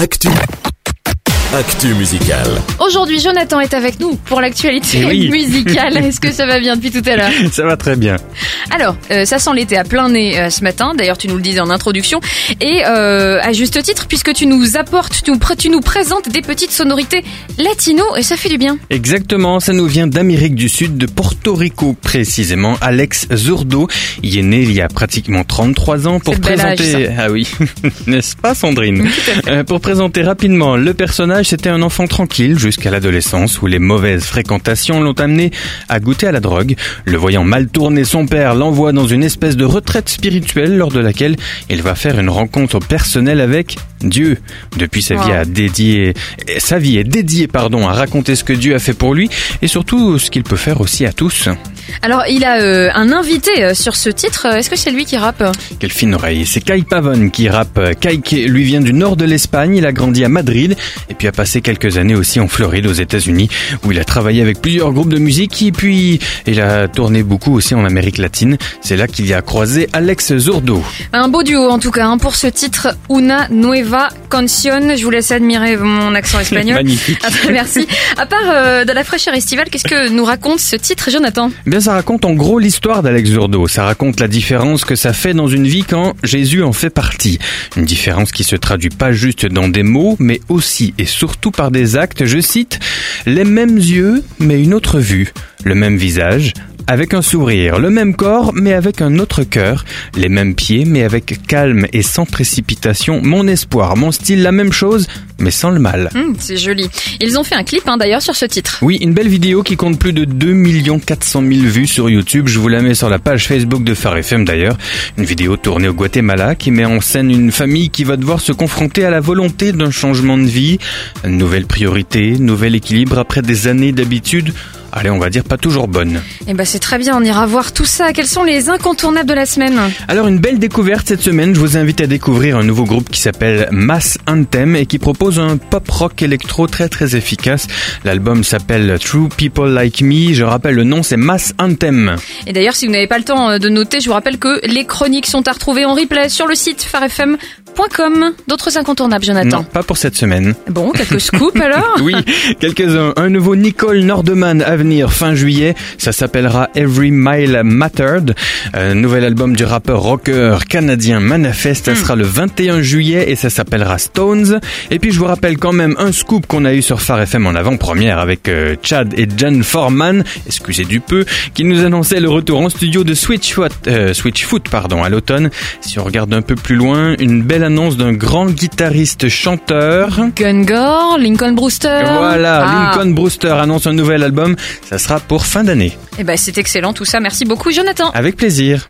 Actu. Actu musicale. Aujourd'hui, Jonathan est avec nous pour l'actualité Eh oui. musicale. Est-ce que ça va bien depuis tout à l'heure Ça va très bien. Alors, euh, ça sent l'été à plein nez euh, ce matin. D'ailleurs, tu nous le disais en introduction. Et euh, à juste titre, puisque tu nous apportes, tu nous, tu nous présentes des petites sonorités latino et ça fait du bien. Exactement, ça nous vient d'Amérique du Sud, de Porto Rico précisément. Alex Zurdo, il est né il y a pratiquement 33 ans pour âge, présenter... ah oui, n'est-ce pas Sandrine Euh, Pour présenter rapidement le personnage, c'était un enfant tranquille jusqu'à l'adolescence où les mauvaises fréquentations l'ont amené à goûter à la drogue. Le voyant mal tourner, son père l'envoie dans une espèce de retraite spirituelle lors de laquelle il va faire une rencontre personnelle avec Dieu. Depuis sa vie Wow. à dédier, sa vie est dédiée, pardon, à raconter ce que Dieu a fait pour lui et surtout ce qu'il peut faire aussi à tous. Alors, il a euh, un invité euh, sur ce titre. Euh, Est-ce que c'est lui qui rappe Quelle fine oreille. C'est Kai Pavon qui rappe. Kai lui vient du nord de l'Espagne, il a grandi à Madrid et puis a passé quelques années aussi en Floride aux États-Unis où il a travaillé avec plusieurs groupes de musique et puis il a tourné beaucoup aussi en Amérique latine. C'est là qu'il y a croisé Alex Zurdo. Un beau duo en tout cas hein, pour ce titre Una Nueva Canción. Je vous laisse admirer mon accent espagnol. Magnifique. Ah, merci. À part euh, de la fraîcheur estivale, qu'est-ce que nous raconte ce titre, Jonathan? Ça raconte en gros l'histoire d'Alex Zurdo. Ça raconte la différence que ça fait dans une vie quand Jésus en fait partie. Une différence qui se traduit pas juste dans des mots, mais aussi et surtout par des actes. Je cite, les mêmes yeux, mais une autre vue. Le même visage, avec un sourire. Le même corps, mais avec un autre cœur. Les mêmes pieds, mais avec calme et sans précipitation. Mon espoir, mon style, la même chose, mais sans le mal. Hum, C'est joli. Ils ont fait un clip hein, d'ailleurs sur ce titre. Oui, une belle vidéo qui compte plus de 2 400 000 vues sur YouTube. Je vous la mets sur la page Facebook de Phare FM d'ailleurs. Une vidéo tournée au Guatemala qui met en scène une famille qui va devoir se confronter à la volonté d'un changement de vie. Nouvelle priorité, nouvel équilibre après des années d'habitude. Allez, on va dire pas toujours bonne. Eh ben c'est très bien, on ira voir tout ça. Quels sont les incontournables de la semaine Alors une belle découverte cette semaine, je vous invite à découvrir un nouveau groupe qui s'appelle Mass Anthem et qui propose un pop rock électro très très efficace. L'album s'appelle True People Like Me, je rappelle le nom c'est Mass Anthem. Et d'ailleurs, si vous n'avez pas le temps euh, de noter, je vous rappelle que les chroniques sont à retrouver en replay sur le site farfm.com. D'autres incontournables, Jonathan Non, pas pour cette semaine. Bon, quelques scoops alors Oui, quelques-uns. Un nouveau Nicole Nordeman à venir fin juillet. Ça s'appellera Every Mile Mattered. Un nouvel album du rappeur rocker canadien Manifest. Ça sera le 21 juillet et ça s'appellera Stones. Et puis je vous rappelle quand même un scoop qu'on a eu sur Phare FM en avant-première avec euh, Chad et Jen Foreman, excusez du peu, qui nous annonçaient le retour en studio de Switchfoot, euh, Switchfoot pardon, à l'automne. Si on regarde un peu plus loin, une belle annonce d'un grand guitariste chanteur. Gungor, Lincoln Brewster. Voilà, Ah. Lincoln Brewster annonce un nouvel album. Ça sera pour fin d'année. Eh ben c'est excellent tout ça. Merci beaucoup, Jonathan. Avec plaisir.